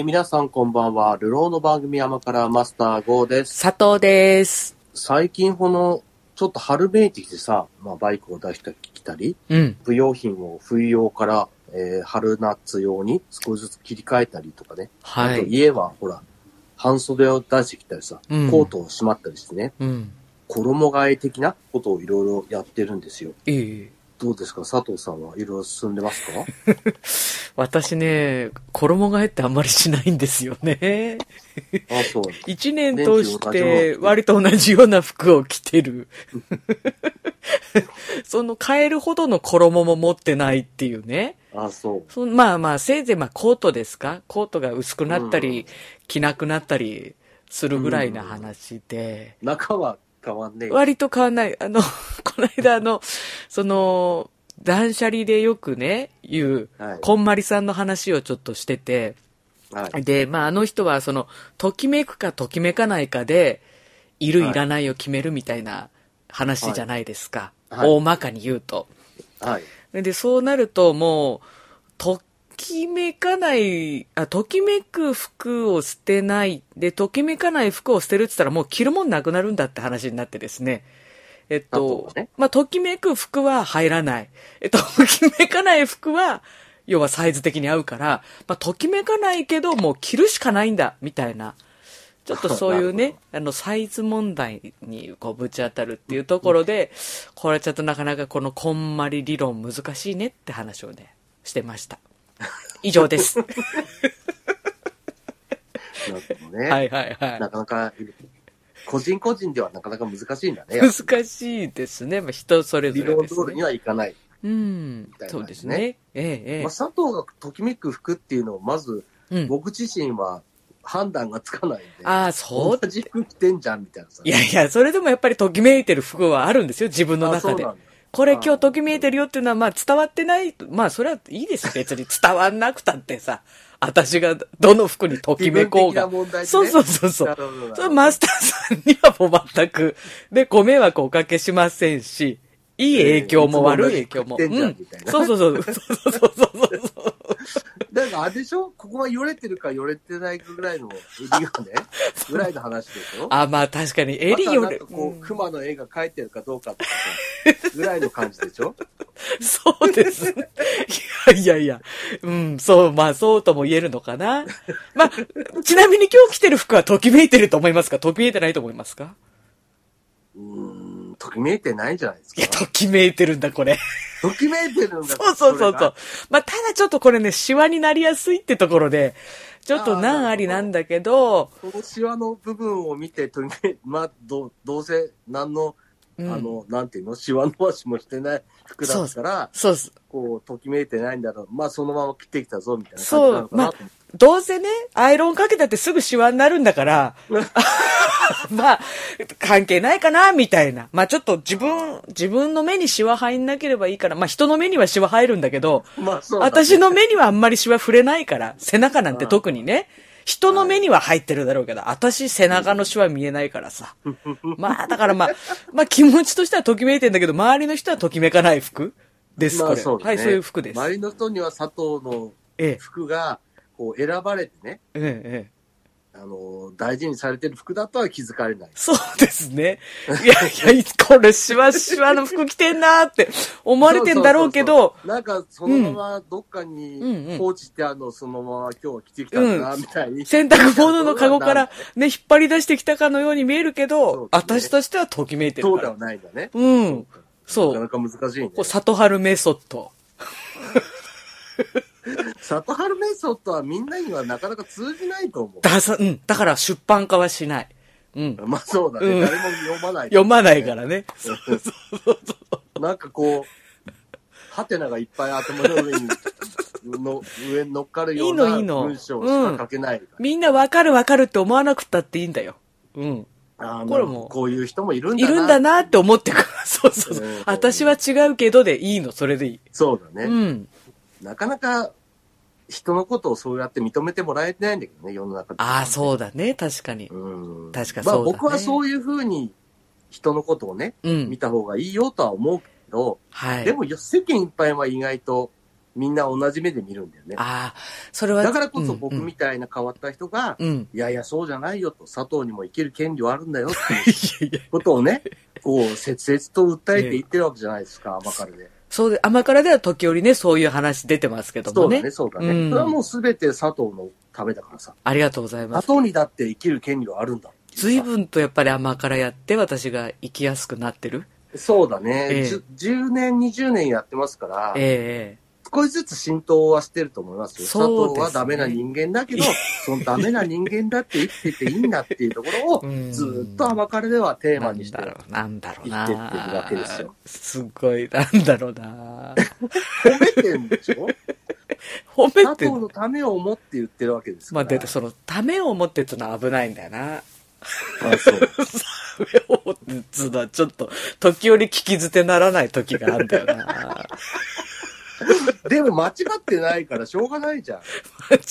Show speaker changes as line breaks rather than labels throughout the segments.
えー、皆さんこんばんは。ルローの番組山からマスター GO です。
佐藤です。
最近この、ちょっと春めいてきてさ、まあバイクを出したり来たり、
うん。
不用品を冬用から、えー、春夏用に少しずつ切り替えたりとかね。あと
はい。
家はほら、半袖を出してきたりさ、
うん
コートをしまったりしてね、
うん。
衣替え的なことをいろいろやってるんですよ。
いい。
どうですか？佐藤さんはいろいろ進んでますか？
私ね、衣替えってあんまりしないんですよね。
あ、そう。
一年通して割と同じような服を着てる。その変えるほどの衣も持ってないっていうね。
あ、そう。
そまあまあ、せいぜいまあコートですか？コートが薄くなったり、
うん
着なくなったりするぐらいな話で。
中は変わんねえ。
割と変わんない。あの、この間あの、その、断捨離でよくね、言う、
はい
こんまりさんの話をちょっとしてて、
はい。
で、まああの人はその、ときめくかときめかないかで、いる
はい
いらないを決めるみたいな話じゃないですか。
はい
大まかに言うと。
はい。
で、そうなるともう、ときめかない、あ、ときめく服を捨てない。で、ときめかない服を捨てるって言ったらもう着るもんなくなるんだって話になってですね。えっ
あとね、
まあ、ときめく服は入らない。えっと、ときめかない服は、要はサイズ的に合うから、まあ、ときめかないけど、もう着るしかないんだ、みたいな。ちょっとそういうね、あの、サイズ問題にこうぶち当たるっていうところで、これちょっとなかなかこのこんまり理論難しいねって話をね、してました。以上です。
ね。
いはいは
なかなか、個人個人ではなかなか難しいんだね。
い。難しいですね。まあ、人それぞ
理
れですね。
論通りにはいかない。
うん
たいなね
そうですね。ええ、ええ
まあ、。佐藤がときめく服っていうのを、まず、
うん。
僕自身は判断がつかないんで。
ああ、そう
同じ服着てんじゃん、みたいなさ。
いやいや、それでもやっぱりときめいてる服はあるんですよ、自分の中で
あそうなん。だ
これ今日ときめいてるよっていうのは、まあ伝わってない。まあそれはいいです、別に。伝わんなくたってさ。私がどの服にときめこうが
ね
そうそうそうそうそれマスターさんにはもう全く、で、ご迷惑をおかけしませんし、いい影響も悪い影響も。うんそうそうそう。そうそうそうそうそう。
だからあれでしょ？ここはよれてるかよれてないかぐらいの襟がね、ぐらいの話でしょ？
あ、まあ確かに、襟より
またなんか、こう、熊の絵が描いてるかどうかとかさ、ぐらいの感じでしょ？
そうです。いやいやいや。うん、そう、まあそうとも言えるのかな。まあ、ちなみに今日着てる服はときめいてると思いますか？ときめいてないと思いますか？
うーん、ときめいてないんじゃないです
いや、
か。
ときめいてるんだ、これ。
ときめいてるんだ
そうそうそうそう。まあ、ただちょっとこれね、シワになりやすいってところで、ちょっと難ありなんだけど、
このシワの部分を見て、ときめい、まあ、どう、どうせ、何の、
うん
あの、なんていうの、シワ伸ばしもしてない服だったら、
そうっす。
こう、ときめいてないんだろう。まあ、そのまま切ってきたぞ、みたいな感じ
そう
なのかなと思って。
どうせね、アイロンかけたってすぐシワになるんだから、まあ、関係ないかな、みたいな。まあちょっと自分、自分の目にシワ入んなければいいから、まあ人の目にはシワ入るんだけど、
まあ、そうだね
私の目にはあんまりシワ触れないから、背中なんて特にね、人の目には入ってるだろうけど、私背中のシワ見えないからさ。まあだからまあ、まあ気持ちとしてはときめいてんだけど、周りの人はときめかない服？です、これ。
まあそうだね
はい、そういう服です。
周りの人には佐藤の
ええ、
服が、こう、選ばれてね、
ええ、ええ。
あの、大事にされてる服だとは気づかれない。
そうですね。いやいや、これシワシワの服着てんなーって思われてんだろうけど、
そうそうそうなんか、そのままどっか
うんう
に
ん
放置してあるの、そのまま今日は着てきたんだな、みたいに。
洗濯物のカゴからね、引っ張り出してきたかのように見えるけど、
ね
私としてはときめいてるから
そうでは。ないんだね。
うん。そう。
なかなか難しいね
こう、。里春メソッド。
里春メソッドはみんなにはなかなか通じないと思
ださ、うん。だから出版化はしない。うん。
う。まあそうだね。
うん
誰も読まない。
読まないからね。
なんかこう、ハテナがいっぱい頭の上に、の上に乗っかるよう
いいのいいの
な文章しか書けないから。
みんなわかるわかるって思わなくったっていいんだよ。うん。
あー
これも
こういう人もいるんだな。
いるんだなって思ってくる。そうそうそう
うん。
私は違うけどでいいの、それでいい。
そうだね。
うん。
なかなか人のことをそうやって認めてもらえてないんだけどね、世の中で。
ああ、そうだね。確かに。
うん。
確か
まあ
そうだね
僕はそういうふうに人のことをね、
うん
見。た方がいいよとは思うけど、
はい。
でも世間いっぱいは意外とみんな同じ目で見るんだよね。
ああ、それは。
だからこそ
うん
僕みたいな変わった人が、
うん。うん。
いやいや、そうじゃないよと、佐藤にも生きる権利はあるんだよっていう ことをね、こう、切々と訴えて言ってるわけじゃないですか、甘辛で。
そうで、甘辛では時折ね、そういう話出てますけどもね。
そうだね、そうだね。
うん
それはもうすべて佐藤のためだからさ。
ありがとうございます。
佐藤にだって生きる権利はあるんだ
随分とやっぱり甘辛やって私が生きやすくなってる。
そうだね、
ええ
じゅ10年、20年やってますから、
ええ
少しずつ浸透はしてると思いますよ。佐藤はダメな人間だけど、そのダメな人間だって生きてていいんだっていうところを
うん、
ずーっと甘辛ではテーマにして
なんだろうな。
生きてってるわけですよ
すごい、なんだろうな。
褒めてんでしょ？
褒め
佐
て
藤の？ためを思って言ってるわけですから。
まあ、で、その、ためを思ってっていうのは危ないんだよな。
あそう。
ためを思ってっつうのはちょっと、時折聞き捨てならない時があるんだよな。
でも間違ってないからしょうがないじゃん。
間違っ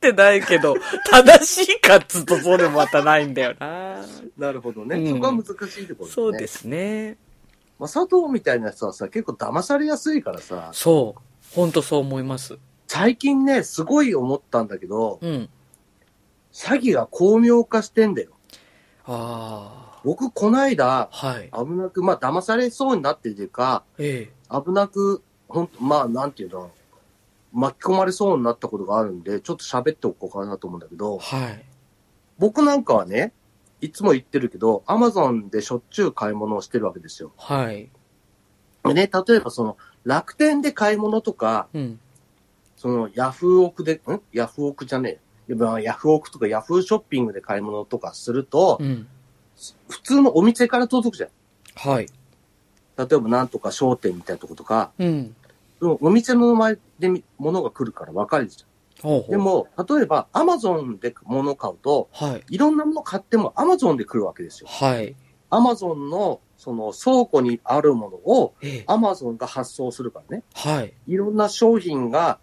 てないけど、正しいかっつうとそうでもまたないんだよな。
なるほどね。
うん
そこは難しいところ、ね。
そうで。すね。
まあ、佐藤みたいな人はさ、結構騙されやすいからさ、
そう。ほんとそう思います。
最近ね、すごい思ったんだけど、
うん。
詐欺が巧妙化してんだよ。
あ
僕、こないだ
あ。、はい。
危なく、まあ、騙されそうになってるというか、
え
危なく、ほんと、まあ、なんていうの、巻き込まれそうになったことがあるんで、ちょっと喋っておこうかなと思うんだけ
え。
ど、
はい。
僕なんかはね、いつも言ってるけど、アマゾンでしょっちゅう買い物をしてるわけですよ。
はい。
でね、例えばその、楽天で買い物とか、
うん。
その、ヤフーオクで、ん？ヤフオクじゃねえ。ヤフオクとかヤフーショッピングで買い物とかすると
う、ん。
普通のお店から届くじゃん。
はい。
例えばなんとか商店みたいなとことか、
うん。
お店の名前でみ物が来るから分かるじ
ほうほう。
ゃん。で、も、例えばアマゾンで物を買うと、
はい。
いろんなもの買ってもアマゾンで来るわけですよ。
はい。
アマゾンのその倉庫にあるものを
ええ。
アマゾンが発送するからね。
はい。
いろんな商品が、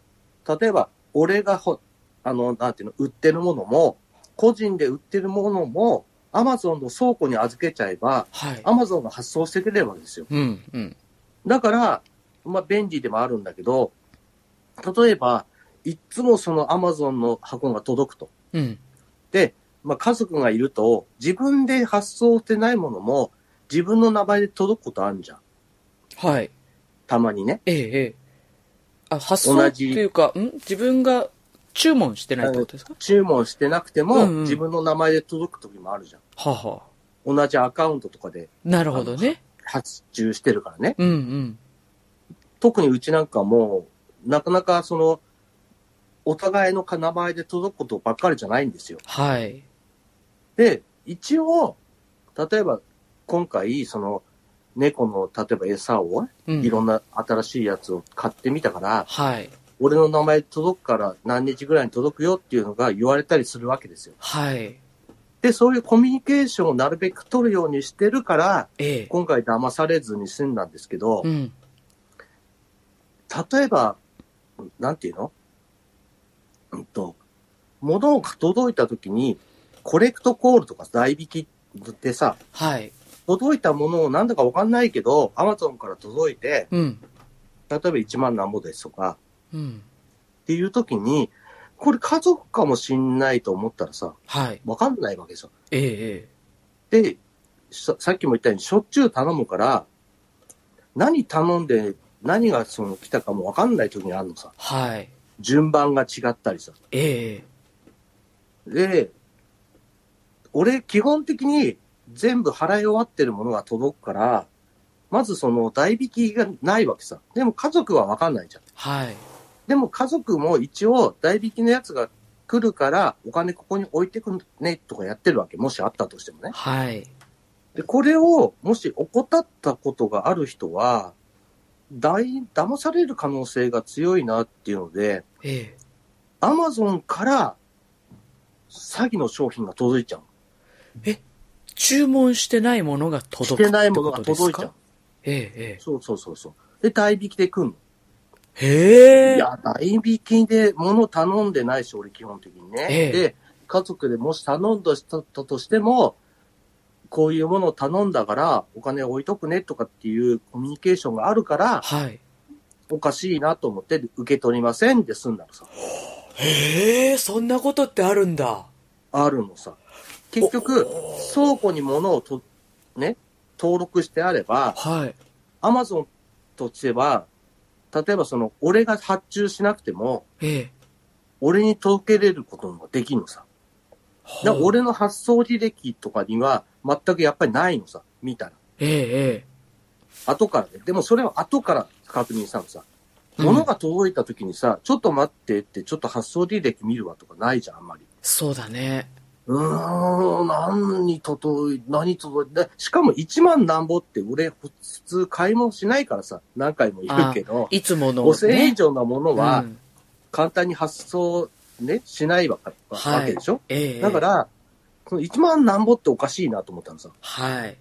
例えば俺がほ、あの、なんていうの、売ってるものも、個人で売ってるものも、アマゾンの倉庫に預けちゃえば、
はい。
アマゾンが発送してくれるわけですよ。
うん。うん。
だから、まあ、便利でもあるんだけど、例えば、いつもそのアマゾンの箱が届くと。
うん。
で、まあ、家族がいると、自分で発送してないものも、自分の名前で届くことあるじゃん。
はい。
たまにね。
ええ、ええ。あ、発送っていうか、ん？自分が注文してないってことですか？
注文してなくても、
うんうん
自分の名前で届く時もあるじゃん。
はあはあ。
同じアカウントとかで
なるほどね。
発注してるからね。
うんうん。
特にうちなんかもう、なかなかその、お互いの名前で届くことばっかりじゃないんですよ。
はい。
で、一応、例えば、今回、その、猫の、例えば餌を、
うん。
いろんな新しいやつを買ってみたから、
はい。
俺の名前届くから何日ぐらいに届くよっていうのが言われたりするわけですよ。
はい。
で、そういうコミュニケーションをなるべく取るようにしてるから、
ええ。
今回騙されずに済んだんですけど、
うん。
例えば、なんていうの？うんと、物が届いた時に、コレクトコールとか代引きでさ、
はい。
届いたものをなんだかわかんないけど、アマゾンから届いて、
うん。
例えば1万何ぼですとか、
うん。
っていう時に、これ家族かもしんないと思ったらさ、
はい。
わかんないわけですよ。
ええ、え
で、ささっきも言ったように、しょっちゅう頼むから、何頼んで、何がその来たかもわかんない時にあるのさ。
え。はい。
順番が違ったりさ。
ええ。
で、俺、基本的に全部払い終わってるものが届くから、まずその代引きがないわけさ。でも家族はわかんないじゃん。
はい。
でも家族も一応代引きのやつが来るから、お金ここに置いてくねとかやってるわけ。もしあったとしてもね。
はい。
で、これをもし怠ったことがある人は、大、騙される可能性が強いなっていうので、
ええ。
アマゾンから詐欺の商品が届いちゃう。
注文してないものが届く
してないものが届いちゃう。
ええ、ええ。
そうそうそうそう。で、代引きで来んの。
へえ。
いや、代引きで物頼んでないし、俺基本的にね。
ええ
で、家族でもし頼んだしたとしても、こういうものを頼んだから、お金置いとくねとかっていうコミュニケーションがあるから、
はい。
おかしいなと思って受け取りませんって済んだのさ。
へえ、そんなことってあるんだ。
あるのさ。結局、倉庫に物をと、ね、登録してあれば、
はい。
アマゾンとしては、例えばその、俺が発注しなくても、
ええ。
俺に届けれることもできんのさ。だ俺の発送履歴とかには全くやっぱりないのさ。見たら。
ええ、え
後からね。でもそれは後から確認したのさ。
うん
物が届いた時にさ、ちょっと待ってって、ちょっと発送履歴見るわとかないじゃん、あんまり。
そうだね。
うーん、何に届い、何届いて、しかも1万なんぼって俺普通買い物しないからさ、何回も言うけど、
いつもの、
5000円以上のものは
うん
簡単に発送ね、しないわけでしょ、
ええ。
だか、ら、その1万なんぼっておかしいなと思ったのさ。
はい。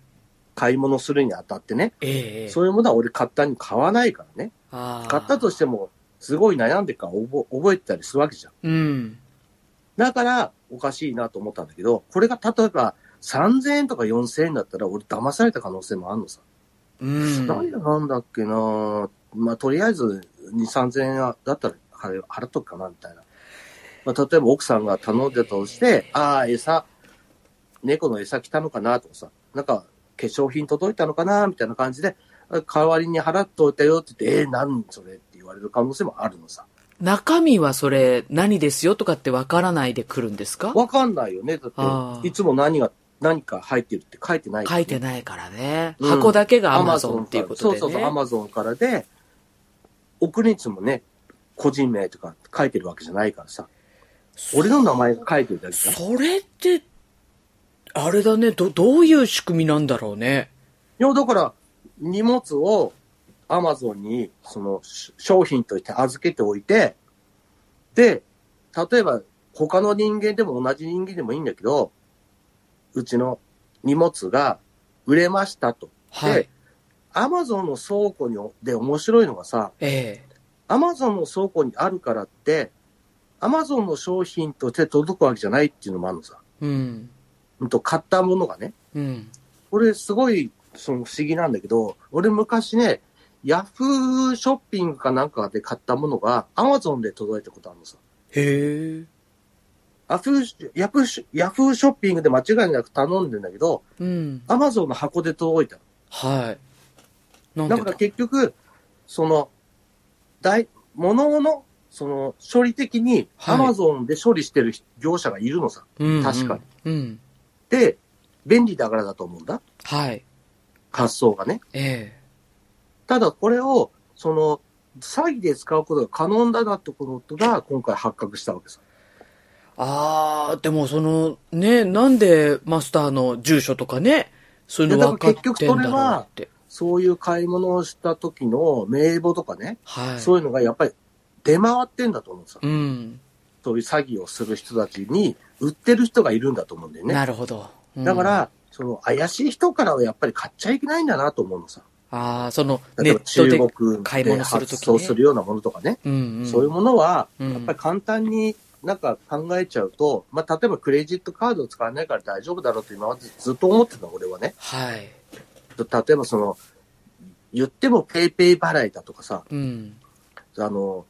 買い物するにあたってね。
ええええ。
そういうものは俺簡単に買わないからね。買ったとしても、すごい悩んでから覚覚えてたりするわけじゃん。
うん。
だから、おかしいなと思ったんだけど、これが例えば3000円とか4000円だったら俺騙された可能性もあるのさ。
うん。
何がなんだっけなまあ、とりあえず2、3000円だったら払払っとくかな、みたいな。まあ、例えば奥さんが頼んでたとして、ああ、餌、猫の餌来たのかなとかさ、なんか化粧品届いたのかなみたいな感じで、あ代わりに払っといたよって言って、えー、何それって言われる可能性もあるのさ。
中身はそれ何ですよとかってわからないで来るんですか？
わかんないよね。だって、いつも何が、何か入ってるって書いてない、
書いてないからね。
うん
箱だけがアマゾンっていうことでね。
そうそうそう、アマゾンからで、送りつもね、個人名とか書いてるわけじゃないからさ。俺の名前が書いてるだけじゃん。い
それって、あれだね、ど、どういう仕組みなんだろうね。
や、だから、荷物をアマゾンに、その、し商品として預けておいて、で、例えば、他の人間でも同じ人間でもいいんだけど、うちの荷物が売れましたと。
はい。
アマゾンの倉庫にで面白いのがさ、
ええ。
アマゾンの倉庫にあるからって、アマゾンの商品として届くわけじゃないっていうのもあるのさ。
うん。
うんと、買ったものがね。
うん。
これすごい、その不思議なんだけど、俺昔ね、ヤフーショッピングかなんかで買ったものが、アマゾンで届いたことあるのさ。
へえ。
ヤフー、ヤフーショ、ヤフーショッピングで間違いなく頼んでんだけど、
うん。
アマゾンの箱で届いた
はい。なんでだ？
から結局、その、大、物の、その、処理的に、
はい
アマゾンで処理してる業者がいるのさ。確かに。
うん。
で、便利だからだと思うんだ。
はい。
発送がね。
ええ。
ただこれを、その、詐欺で使うことが可能だなってことが今回発覚したわけさ。
ああ、でもその、ね、なんでマスターの住所とかね、そういうの分かってんだろうって。
そういう買い物をした時の名簿とかね、
はい。
そういうのがやっぱり出回ってんだと思うさ。
うん。
そういう詐欺をする人たちに売ってる人がいるんだと思うんだよね。
なるほど。うん
だか、ら、その怪しい人からはやっぱり買っちゃいけないんだなと思うのさ。
ああ、その、ネットで
中、国
買い
で
物する時ね
発送するようなものとかね。
うんうん、
そういうものは、
うん
やっぱり簡単になんか考えちゃうと、まあ、例えばクレジットカードを使わないから大丈夫だろうって今までずっと思ってたの、俺はね。
はい。
例えばその、言ってもペイペイ払いだとかさ、
うん。
あの、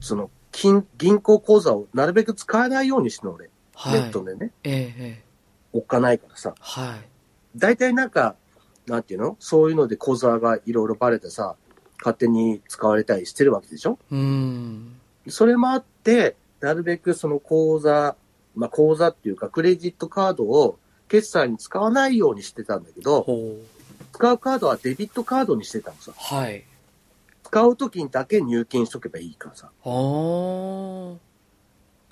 その、金、銀行口座をなるべく使わないようにしてるの、俺。
はい。
ネットでね。
ええええ。
おっかないからさ。
はい。
大体なんか、なんていうの？そういうので口座がいろいろバレてさ、勝手に使われたりしてるわけでしょ？
うん。
それもあって、なるべくその口座、まあ口座っていうかクレジットカードを決済に使わないようにしてたんだけど。使うカードはデビットカードにしてたのさ。
はい。
使う時にだけ入金しとけばいいからさ。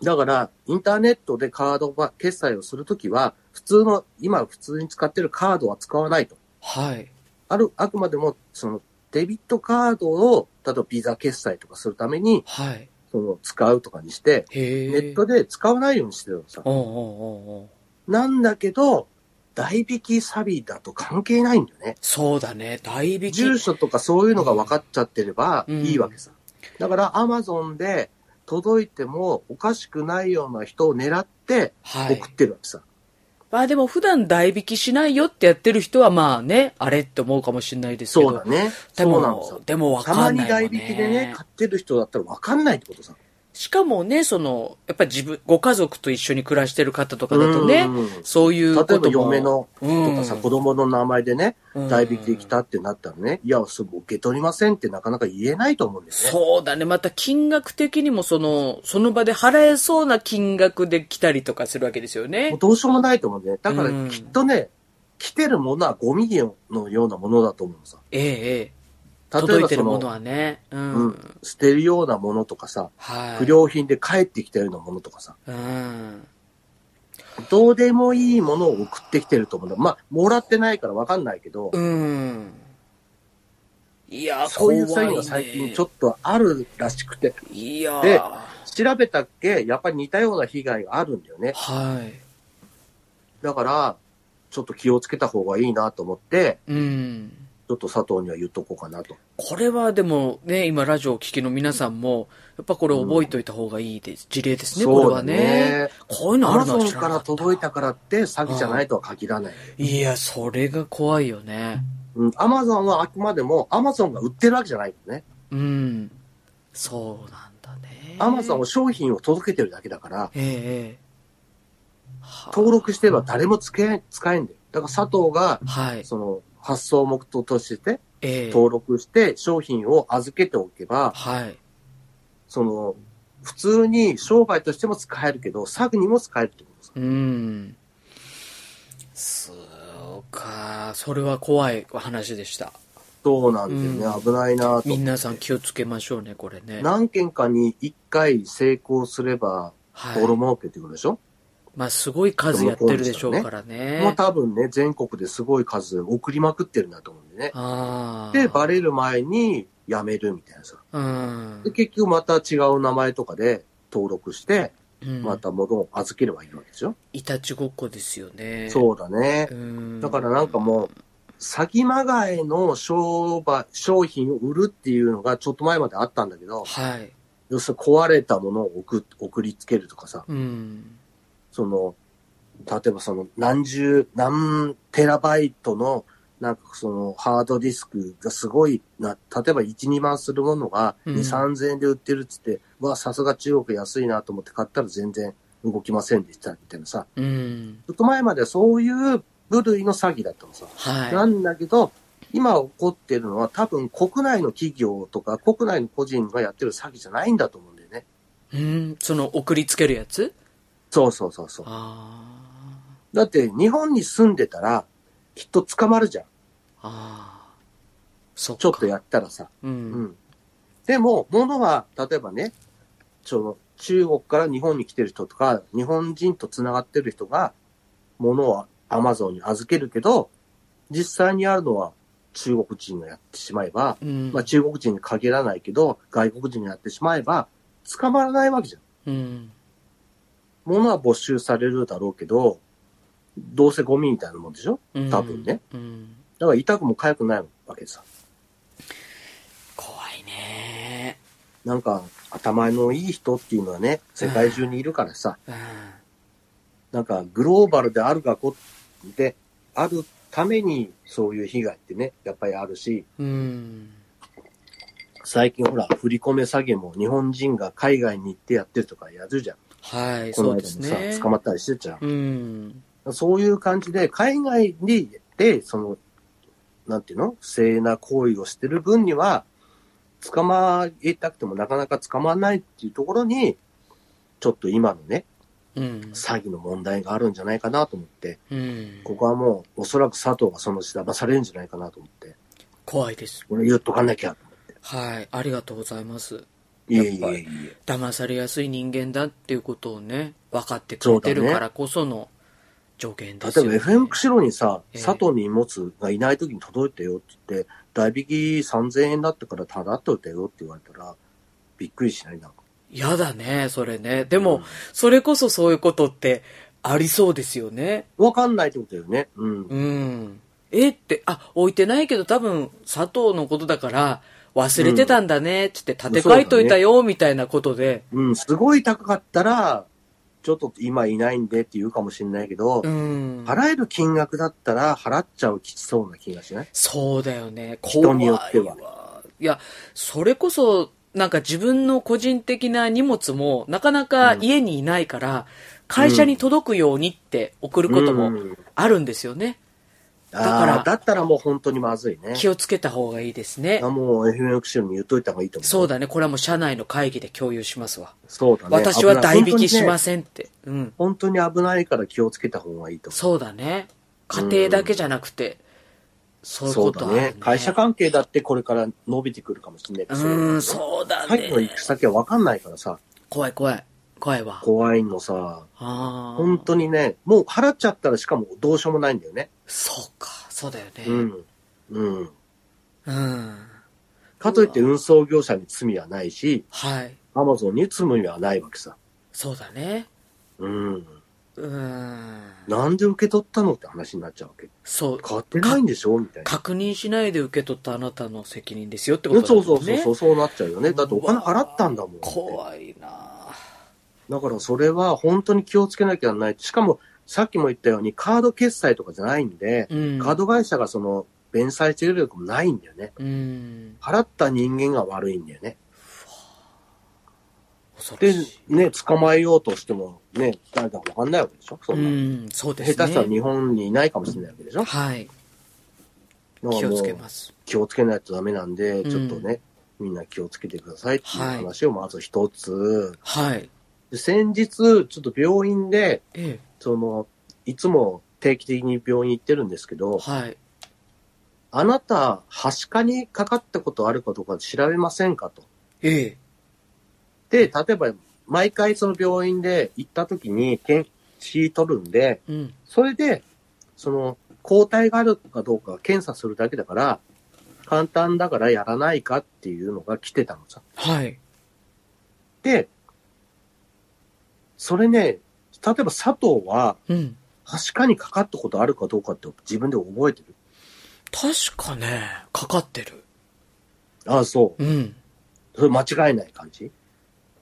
だから、インターネットでカードは決済をするときは、普通の、今普通に使ってるカードは使わないと。
はい。
ある、あくまでも、その、デビットカードを、例えばビザ決済とかするために、
はい。
その、使うとかにして。ネットで使わないようにしてるのさ。
おうおうおう
なんだけど、代引きサビだと関係ないんだよね。
そうだね。代引き。
住所とかそういうのが分かっちゃってれば
うん
いいわけさ。だから、アマゾンで届いてもおかしくないような人を狙って
はい
送。ってるわけさ。
まあでも普段代引きしないよってやってる人はまあね、あれって思うかもしれないですけど。
そうだね。
で
そうなんで
でもわ
たまに
かんないもんね。
代引きでね、買ってる人だったらわかんないってことさ。
しかもね、その、やっぱり自分、ご家族と一緒に暮らしてる方とかだとね
うん、
そういうことも。
例えば嫁のとかさ、
うん
子供の名前でね、
うん
代引きできたってなったらね、いや、すぐ受け取りませんってなかなか言えないと思うんですね。
そうだね。また金額的にもその、その場で払えそうな金額で来たりとかするわけですよ
も
ね
う。どうしようもないと思うね、だから
うん
きっとね、来てるものはゴミのようなものだと思うのさ。
ええ、ええ。
例え
届い
ばその
てるものはね。うん。
うん、捨てるようなものとかさ、
はい。
不良品で帰ってきたようなものとかさ、
うん。
どうでもいいものを送ってきてると思うんだ。まあ、もらってないからわかんないけど、
うん。いや、
そういう
怖いね
詐欺が最近ちょっとあるらしくて、
いや
で
は
調べたっけ、やっぱり似たような被害があるんだよね。
い。
だから、ちょっと気をつけた方がいいなと思って、
うん。
ちょっと佐藤には言っとこうかなと。
これはでもね、今ラジオをお聞きの皆さんも、やっぱこれ覚えておいた方がいいです。事例ですね、これはね。こういうの
アマ
あるのは
ゾンから
知らなかった
届いたからって詐欺じゃないとは限らない。
いや、それが怖いよね。
うん、アマゾンはあくまでもアマゾンが売ってるわけじゃないよね。
うん。そうなんだね。
アマゾンは商品を届けてるだけだから、
ええ
登録してれば誰もつけ、使えんだよ。だから佐藤が、
はい。
その、発送目途として
ええ
登録して商品を預けておけば、
はい。
その、普通に商売としても使えるけど、詐欺にも使えるってことです。
うん。そうか。それは怖い話でした。
そうなんですよね。危ないなと。
皆さん気をつけましょうね、これね。
何件かに一回成功すれば、
はい
ボロ儲けってことでしょ、
まあ、すごい数やってるでしょうからね。
もう多分ね、全国ですごい数送りまくってるんだと思うんでね。
ああ。
で、バレる前に辞めるみたいなさ。
うん
で、。結局また違う名前とかで登録して、
うん
また物を預ければいいわけでしょ、
いたちごっこですよね。
そうだね。
うん。
だからなんかもう、詐欺まがいの商売、商品を売るっていうのがちょっと前まであったんだけど、
はい。
要するに壊れたものを送送りつけるとかさ、
うん。
その、例えばその何十、何テラバイトの、なんかそのハードディスクがすごいな、例えば1、2万するものが
うん
2、3000円で売ってるっつって、うわ、さすが中国安いなと思って買ったら全然動きませんでしたみたいなさ、
うん。
ずっと前まではそういう部類の詐欺だったのさ。
はい。
なんだけど、今起こってるのは多分国内の企業とか国内の個人がやってる詐欺じゃないんだと思うんだよね。
うん。その送りつけるやつ？
そうそうそうそう。
あ
だって日本に住んでたらきっと捕まるじゃん。
あ。ああ。そ。
ちょっとやったらさ。
う。
うんん。でも、物は、例えばね、その中国から日本に来てる人とか、日本人と繋がってる人が、物をアマゾンに預けるけど、実際にあるのは中国人がやってしまえば、
うん。
まあ中国人に限らないけど、外国人にやってしまえば、捕まらないわけじゃん。
うん。
物は没収されるだろうけど、どうせゴミみたいなもんでしょ？
うん
多分ね。
うん。
だから痛くも痒くないわけでさ。
怖いね。
なんか、頭のいい人っていうのはね、世界中にいるからさ、
うん。
なんかグローバルである学校であるためにそういう被害ってね、やっぱりあるし、
うん。
最近ほら、振り込め詐欺も日本人が海外に行ってやってるとかやるじゃん。
はい、
この間もさ、
ね。
捕まったりしてたじゃん。
うん。
そういう感じで、海外にで、その、なんていうの？不正な行為をしてる分には、捕まえたくてもなかなか捕まらないっていうところに、ちょっと今のね、
うん。
詐欺の問題があるんじゃないかなと思って、
うん。
ここはもう、おそらく佐藤がそのうち騙されるんじゃないかなと思って、
怖いです。
俺言っとかなきゃと思って。
はい。ありがとうございます。やっぱり。騙されやすい人間だっていうことをね、分かってくれてるからこその条件ですよ、
例えば
ね。
FM 釧路にさ、
ええ
佐藤に荷物がいない時に届いたよって言って、代引き3000円だったから払っといたよって言われたら、びっくりしないなんか。
やだね、それね。でも、
うん
それこそそういうことってありそうですよね。
わかんないってことだよね。うん。
うん。えって、あ、置いてないけど多分佐藤のことだから忘れてたんだね、つって立て替えといたよ、みたいなことで。
うん、すごい高かったら、ちょっと今いないんでって言うかもしれないけど、
うん。
払える金額だったら払っちゃうきつそうな気がしない？
そうだよね。
人によっては
怖いや、それこそ、なんか自分の個人的な荷物も、なかなか家にいないから、会社に届くようにって送ることも
うん
あるんですよね。
だ
だか
からら、だったらもう本当にまずいね。
気をつけた方がいいですね
あ。もう FMX に言っといた方がいいと思う。
そうだね。これはもう社内の会議で共有しますわ。
そうだね。
私は代引きしま
す。
せんって。うん。
本当に危ないから気をつけた方がいいと思う。
そうだね。家庭だけじゃなくて、そういうことね
ね。会社関係だってこれから伸びてくるかもしれない
うん、そうだ
入の
ね
行。く先は分かんないからさ、
怖い怖い。怖いわ。
怖いのさ、
ああ。
本当にね、もう払っちゃったらしかもどうしようもないんだよね。
そうか。そうだよね。
うん。うん。
うん。
かといって運送業者に罪はないし、
はい。
アマゾンに罪はないわけさ。
そうだね。
うん。
うん。
なんで受け取ったのって話になっちゃうわけ。
そう。
買ってないんでしょ？みたいな。
確認しないで受け取ったあなたの責任ですよってことだもんね。
そうそうそうそう、そうなっちゃうよね。だってお金払ったんだもん。
怖いな
だからそれは本当に気をつけなきゃならない。しかも、さっきも言ったようにカード決済とかじゃないんで、
うん。
カード会社がその、弁済してくれるもないんだよね。
うん。
払った人間が悪いんだよね。でね、捕まえようとしても、ね、誰だかわかんないわけでしょ？そ
うん
な。
ん、そうですね。
下手したら日本にいないかもしれないわけでしょ？
はい。気をつけます。
気をつけないとダメなんで、
うん
ちょっとね、みんな気をつけてくださいっていう
はい
話をまず一つ。
はい。
で先日、ちょっと病院で、
え
その、いつも定期的に病院行ってるんですけ
え。
ど、
はい。
あなた、はしかにかかったことあるかどうか調べませんかと。
ええ。
で、例えば、毎回その病院で行った時に検視取るんで、
うん。
それで、その、抗体があるかどうか検査するだけだから、簡単だからやらないかっていうのが来てたのさ。
はい。
で、それね、例えば佐藤は、
うん。
はしかにかかったことあるかどうかって自分で覚えてる？
確かね、かかってる。
ああ、そう。
うん。
それ間違いない感じ？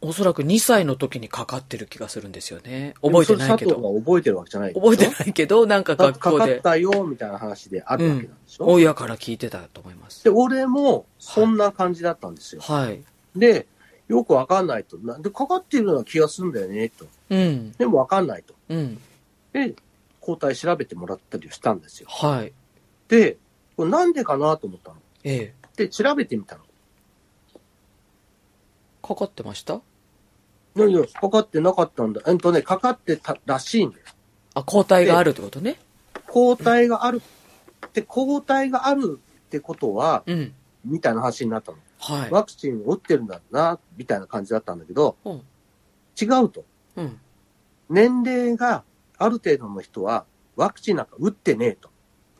おそらく2歳の時にかかってる気がするんですよね。覚えてないけ
でもそれ佐藤
ど。
が覚えてるわけじゃない
覚えてないけど、なんか
か
学校で
かかったよ、みたいな話であるわけなんでしょ、
親から聞いてたと思います。
で、俺も、そんな感じだったんですよ。
はい。
で、よくわかんないと。なんで、かかってるような気がするんだよね、と。
うん。
でもわかんないと。
うん。
で、抗体調べてもらったりしたんですよ。
はい。
で、これなんでかなと思ったの。
ええ。
で、調べてみたの。
かかってました？
いやいや、かかってなかったんだ。えっとね、かかってたらしいんだよ。
あ、抗体があるってことね。
抗体があるって、抗体があるってことは、
うん。
みたいな話になったの。
はい。
ワクチンを打ってるんだな、みたいな感じだったんだけど、
うん。
違うと。
うん。
年齢がある程度の人は、ワクチンなんか打ってねえと。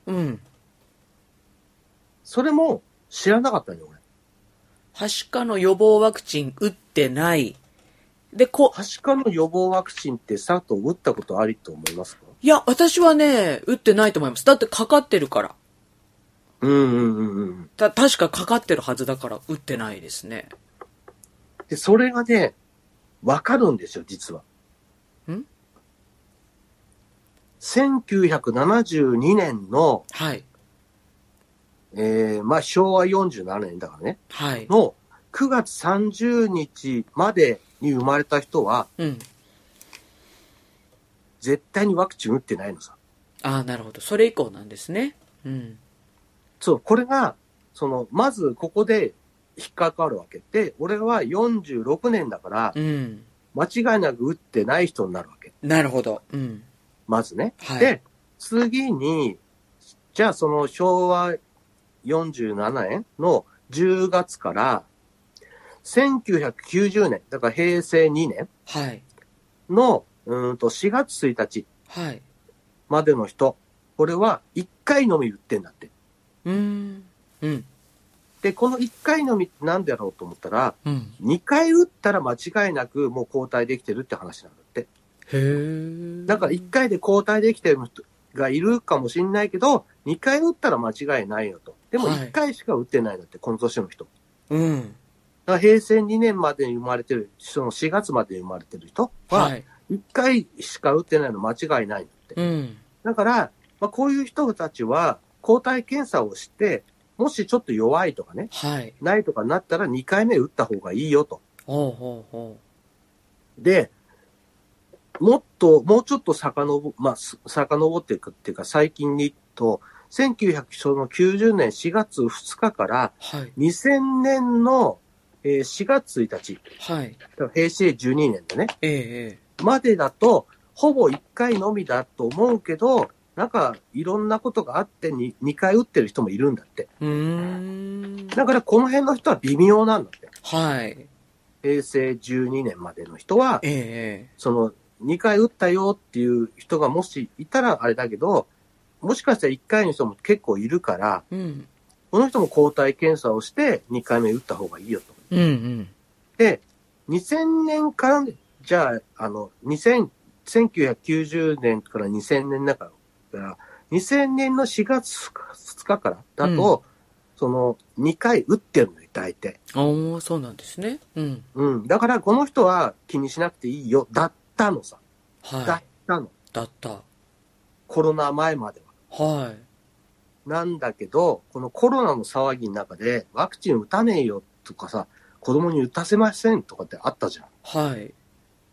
うん。
それも知らなかったのよ、俺。
はしかの予防ワクチン打ってない。で、こ、
はしかの予防ワクチンって佐藤打ったことありと思いますか？
いや、私はね、打ってないと思います。だってかかってるから。
うんうんうんうん。
た、確かかかってるはずだから打ってないですね。
で、それがね、わかるんですよ、実は。
ん
?1972 年の、
はい。
えー、まあ、昭和47年だからね、
はい。
の9月30日までに生まれた人は、
うん。
絶対にワクチン打ってないのさ。
ああ、なるほど。それ以降なんですね。うん。
そう、これが、その、まずここで引っかかるわけで、俺は46年だから、
うん。
間違いなく打ってない人になるわけ。
なるほど。うん。
まずね。
はい
で、次に、じゃあその昭和47年の10月から、1990年、だから平成2年
はい。
の、うーんと4月1日
はい。
までの人、これは1回のみ打ってんだって。
うーん。うん。
で、この1回のみって何だろうと思ったら、
うん。
2回打ったら間違いなくもう交代できてるって話なんだって。
へえ。
だから1回で交代できてる人がいるかもしれないけど、2回打ったら間違いないよと。でも
はい
1回しか打ってないんだって、この年の人。
うん。
だから平成2年までに生まれてる、その4月までに生まれてる人は、
はい。
一回しか打ってないの間違いないんだって。
うん。
だから、まあ、こういう人たちは、抗体検査をして、もしちょっと弱いとかね、
はい。
ないとかなったら2回目打った方がいいよと。
ほうほうほ
で、もっと、もうちょっと遡、まあ、す遡っていくっていうか、最近にと、1990年4月2日から
う。はい。
2000年のえー4月1日、
はい。
平成12年でね、
ええ
までだと、ほぼ1回のみだと思うけど、なんか、いろんなことがあってに2回打ってる人もいるんだって。
ええうーん。
だから、この辺の人は微妙なんだって。
はい。
平成12年までの人は、
ええ
その、2回打ったよっていう人がもしいたらあれだけど、もしかしたら1回の人も結構いるから、
うん。
この人も抗体検査をして2回目打った方がいいよと。
うんうん。
で、2000年から、じゃあ、あの、2000、1990年から2000年だから、2000年の4月2日からだと、その、2回打ってるのよ、大体。
おー、そうなんですね。うん。
うん。だから、この人は気にしなくていいよ、だったのさ。だ
は
っ
い。
たの。
だった。
コロナ前までは。
はい。
なんだけど、このコロナの騒ぎの中で、ワクチン打たねえよとかさ、子供に打たせませんとかってあったじゃん。
はい。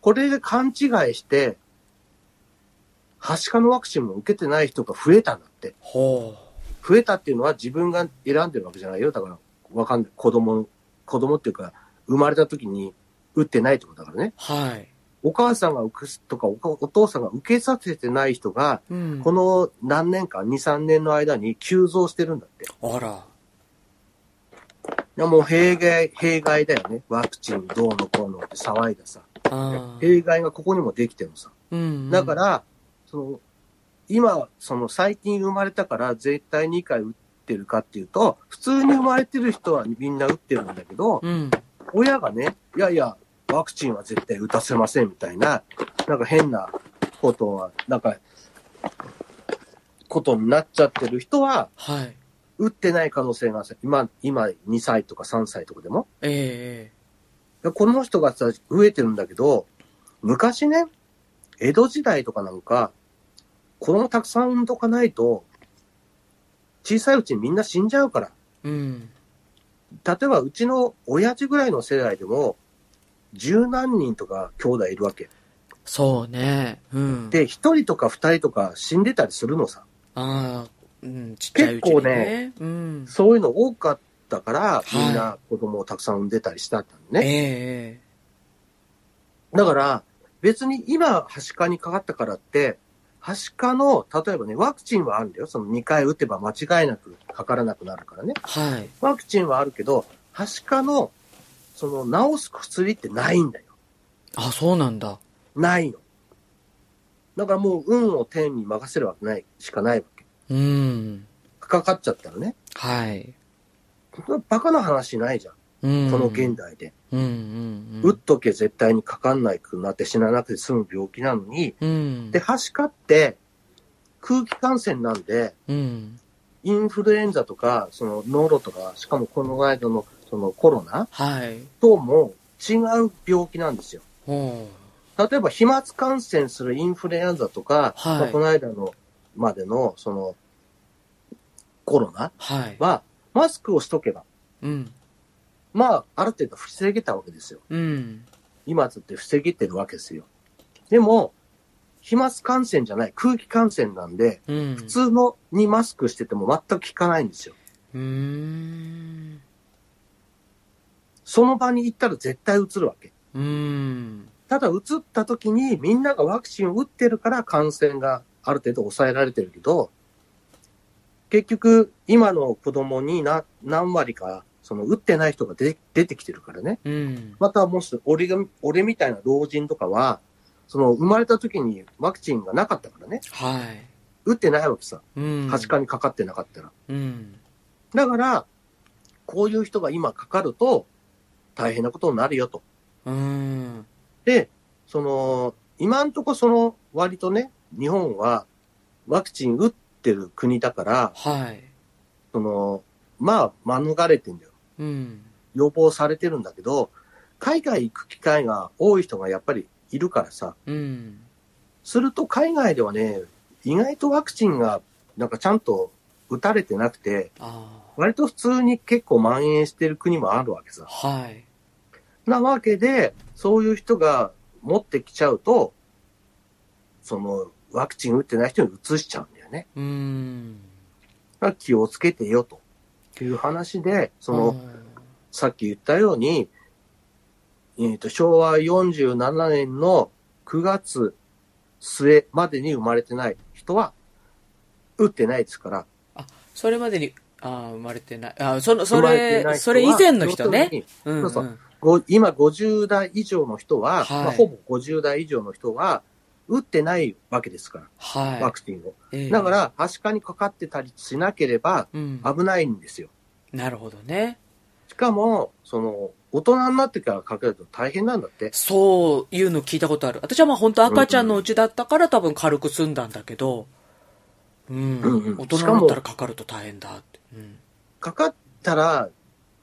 これで勘違いして、はしかのワクチンも受けてない人が増えたんだって。
ほ
増えたっていうのは自分が選んでるわけじゃないよ。だから、わかんない。子供、子供っていうか、生まれた時に打ってないってことだからね。
う。はい。
お母さんが受けすとかおか、お父さんが受けさせてない人が、
うん。
この何年間、2、3年の間に急増してるんだって。
あら。
いやもう弊害、弊害だよね。ワクチンどうのこうのって騒いださ。弊害がここにもできてるのさ。
うん。
だか、ら、その、今、その最近生まれたから絶対2回打ってるかっていうと、普通に生まれてる人はみんな打ってるんだけど、
うん。
親がね、いやいや、ワクチンは絶対打たせませんみたいな、なんか変なことは、なんか、ことになっちゃってる人は、
はい。
打ってない可能性が。今、今2歳とか3歳とかでも。
ええ
この人がさ、増えてるんだけど、昔ね、江戸時代とかなんか、子供たくさん産んどかないと、小さいうちにみんな死んじゃうから。
うん。
例えば、うちの親父ぐらいの世代でも、十何人とか兄弟いるわけ。
そうね。うん。、
で、一人とか二人とか死んでたりするのさ。
ああ、うん、ちっちゃいうちに、
結構ね。
うん。
そういうの多かったから、
はい
みんな子供をたくさん産んでたりしたんだね。
ええ
だから、別に今、はしかにかかったからって、はしかの、例えばね、ワクチンはあるんだよ。その2回打てば間違いなくかからなくなるからね。
はい。
ワクチンはあるけど、はしかの、その、治す薬ってないんだよ。
あ、そうなんだ。
ないの。だからもう、運を天に任せるわけない、しかないわけ。
うん。
かかっちゃったらね。
はい。
バカな話ないじゃん。
うん。
この現代で。
うんうん
打っとけ絶対にかかんないくなって死ななくて済む病気なのに、
うん。
で、はしかって空気感染なんで、
うん。
インフルエンザとか、そのノロとか、しかもこの間のそのコロナ
はい。
とも違う病気なんですよ。
ほ
例えば飛沫感染するインフルエンザとか、
はい
まあこの間のまでのそのコロナ
う。は
マスクをしとけば、
うん。
まあある程度防げたわけですよ。
うん。
今だって防げてるわけですよ。でも、飛沫感染じゃない空気感染なんで、
うん。
普通のにマスクしてても全く効かないんですよ。
うーん。
その場に行ったら絶対移るわけ。
うーん。
ただ移った時にみんながワクチンを打ってるから感染がある程度抑えられてるけど、結局今の子供にな何割かその打ってない人が出出てきてるからね。
うん。
またもし俺が、俺みたいな老人とかは、その生まれた時にワクチンがなかったからね。
はい。
打ってないわけさ。
うん。
はしかにかかってなかったら。
うん。
だから、こういう人が今かかると大変なことになるよと。
うーん。
で、その、今んとこその割とね、日本はワクチン打ってる国だから、
はい。
その、まあ免れてんだよ。
うん。
予防されてるんだけど、海外行く機会が多い人がやっぱりいるからさ。
うん。
すると海外ではね、意外とワクチンがなんかちゃんと打たれてなくて、
あ
割と普通に結構蔓延してる国もあるわけさ
あ。。はい。
なわけで、そういう人が持ってきちゃうと、そのワクチン打ってない人に移しちゃうんだよね。
うん。
気をつけてよという話で、その、さっき言ったように、えっ、と、昭和47年の9月末までに生まれてない人は、打ってないですから。
それまでに、ああ、生まれてない。あその、そ
れ
それ以前の人ね。うん、うん。
そうそうご今50代以上の人は、
はい
まあ、ほぼ50代以上の人は、打ってないわけですから、
はい。
ワクチンを。
ええ
だから、はしかにかかってたりしなければ
うん。
危ないんですよ。
なるほどね。
しかも、その、大人になってからかけると大変なんだって。
そういうの聞いたことある。私はまあ本当赤ちゃんのうちだったから多分軽く済んだんだけど、うん。
うんうん
大人になったらかかると大変だって。うん。
かかったら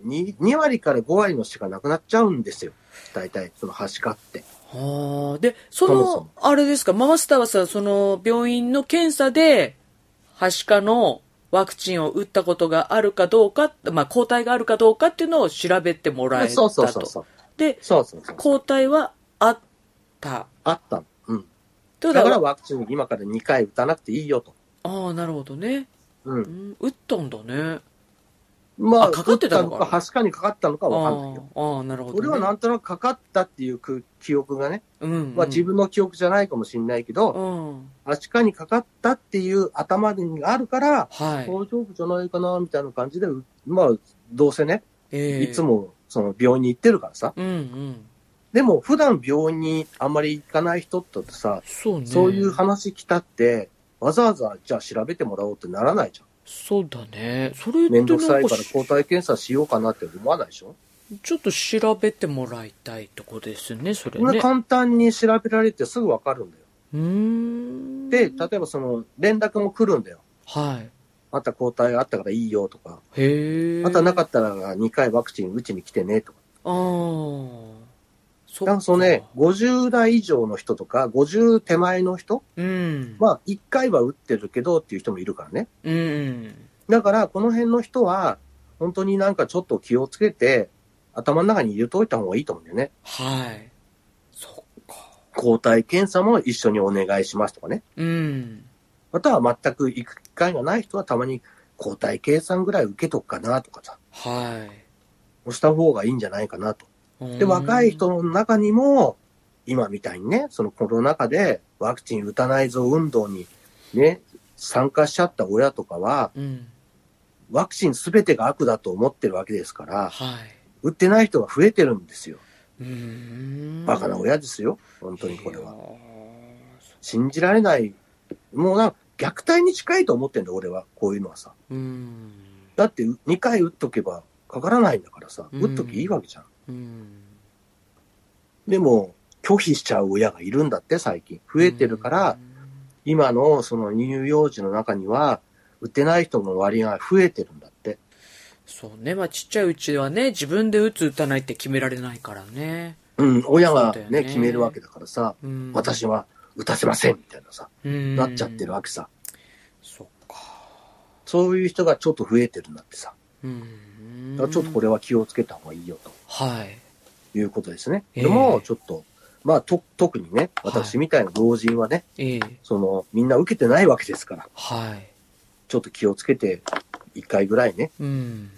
2、2割から5割の死がなくなっちゃうんですよ。大体、そのはしかって。
はあ。で、そのあれですか、ママスターはさ、その病院の検査で、はしかのワクチンを打ったことがあるかどうか、まあ抗体があるかどうかっていうのを調べてもらえたと。
そうそうそうそう。
で、
そうそうそう。
抗体はあった。
あったの。うん。だからワクチン今から2回打たなくていいよと。
ああ、なるほどね。
う。
うんん、打ったんだね。
まあ、
あかかってたのか
はしかにかかったのかわかんないよ。
ああなるほど、ね。
俺はなんとなくかかったっていうく記憶がね、
うん、うん。
まあ自分の記憶じゃないかもしれないけど、
うん。
はしかにかかったっていう頭にあるから、
はい。
大丈夫じゃないかな、みたいな感じで、うまあ、どうせね、
ええ
いつ。もその病院に行ってるからさ。
うんうん。
でも普段病院にあんまり行かない人ってさ、
そうね。
そういう話来たって、わざわざじゃあ調べてもらおうってならないじゃん。
そうだね。それって
めんどくさいから抗体検査しようかなって思わないでしょ、
ちょっと調べてもらいたいとこですね、それね。
これ簡単に調べられてすぐわかるんだよ。
うーん。
で、例えばその連絡も来るんだよ。
はい。
あった抗体あったからいいよとか、
へえ。
あとはなかったら2回ワクチン打ちに来てねとか。
ああ。そ
だからそのね、50代以上の人とか、50手前の人
うん。
まあ、1回は打ってるけどっていう人もいるからね。
うん。
だから、この辺の人は、本当になんかちょっと気をつけて、頭の中に入れといた方がいいと思うんだよね。
はい。そっか。
抗体検査も一緒にお願いしますとかね。
うん。
または全く行く機会がない人はたまに抗体計算ぐらい受けとくかなとかさ、
はい。
押した方がいいんじゃないかなと。で、
うん
若い人の中にも、今みたいにね、そのコロナ禍でワクチン打たないぞ運動にね、参加しちゃった親とかは、
うん。
ワクチンすべてが悪だと思ってるわけですから、
はい。
打ってない人が増えてるんですよ。バカな親ですよ。本当にこれは。
ー
信じられない。もうなんか虐待に近いと思ってんだ、俺は。こういうのはさ。
うん。
だって2回打っとけばかからないんだからさ、
うん
打っときいいわけじゃん。
うん。
でも、拒否しちゃう親がいるんだって、最近。増えてるから、今のその乳幼児の中には、打ってない人の割合が増えてるんだって。
そうね。まあ、ちっちゃいうちはね、自分で打つ打たないって決められないからね。
うん、親がね、
ね
決めるわけだからさ、
うん。
私は打たせませんみたいなさ、
うん
なっちゃってるわけさ。
そっか。
そういう人がちょっと増えてるんだってさ。
うん。
だからちょっとこれは気をつけた方がいいよと
はい。
いうことですね。
ええ
でも、ちょっと、まあ、と、特にね、
はい
私みたいな老人はね、
ええ。
その、みんな受けてないわけですから、
はい。
ちょっと気をつけて、一回ぐらいね、
うん。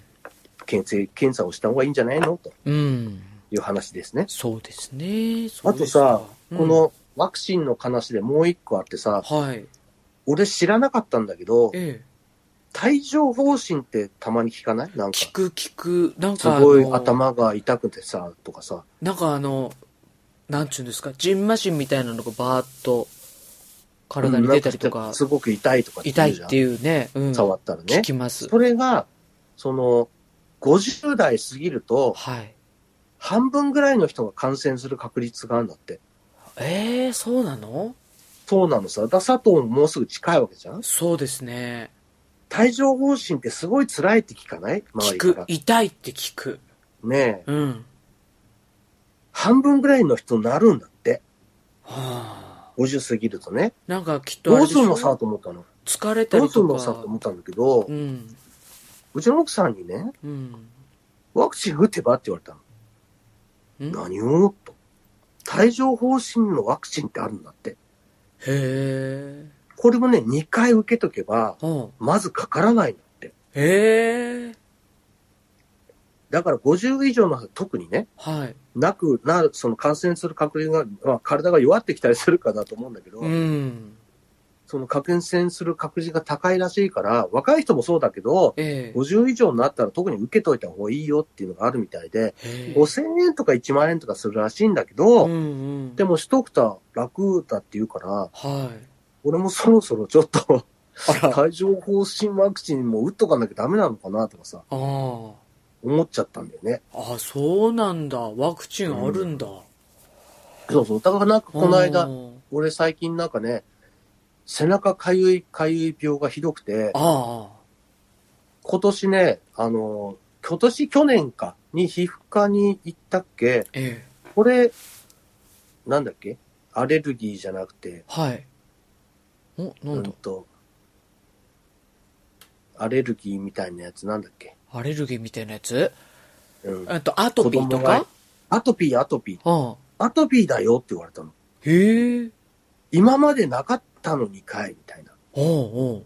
検査、検査をした方がいいんじゃないの？と
うん。
いう話ですね。
そうですね。すか
とさ、
うん
このワクチンの話でもう一個あってさ、
はい。
俺知らなかったんだけど、
ええ。
帯状疱疹ってたまに聞かない？なんか
聞、く聞く。なん
す
かあ
ごい
の、
頭が痛くてさ、とかさ、
なんかあの、なんちゅうんですか、ジンマシンみたいなのがバーッと体に出たりとか
うんなん、すごく痛いとか
痛いって
う
いうね、うん。
触ったら
聞
ね。
きます。
それが、その、50代過ぎると、
はい。
半分ぐらいの人が感染する確率があるんだって。
ええそうなの？
そうなのさ。だ佐藤ももうすぐ近いわけじゃん
そうですね。
帯状疱疹ってすごい辛いって聞かない？周
聞
りから。。
く痛いって聞く。
ねえ。
うん。
半分ぐらいの人になるんだって。
はあ。
50過ぎるとね。
なんかきっとあ
どう
れですしょ？
るのさと思ったの？
疲れた
どうする
りと
のさと
か。
思ったんだけど、
う。
うんちの奥さんにね、
うん。
ワクチン打てばって言われたの。
ん
何を？と。帯状疱疹のワクチンってあるんだって。
へえ。
これもね、2回受けとけば、
うん。
まずかからないんだって。
へえ。
だから50以上の特にね、
はい。
なくなる、その感染する確率が、まあ、体が弱ってきたりするかだと思うんだけど、
うん。
その感染する確率が高いらしいから、若い人もそうだけど、
ええ。
50以上になったら特に受けといた方がいいよっていうのがあるみたいで、
へえ
5000円とか1万円とかするらしいんだけど、
うんうん。
でも一蓋楽だって言うから、
はい。
俺もそろそろちょっと。帯状疱疹ワクチンも打っとかなきゃダメなのかなとかさ、
ああ。
思っちゃったんだよね。
あ、そうなんだ。ワクチンあるんだ。
そうそう。だからなんかこの間
う、ん
俺最近なんかね、背中かゆいかゆい病がひどくて、
あ
今年ね、あの、今年去年かに皮膚科に行ったっけ？
あ。ええ。
これ、なんだっけ？アレルギーじゃなくて、
はい。お、なんだ？
うんと、アレルギーみたいなやつなんだっけ？
アレルギーみたいなやつ？
うん。
えっと、アトピーとか？
アトピー、アトピー。
ああ。
アトピーだよって言われたの。
へえ。
今までなかったのにかい、みたいな。
おうおう。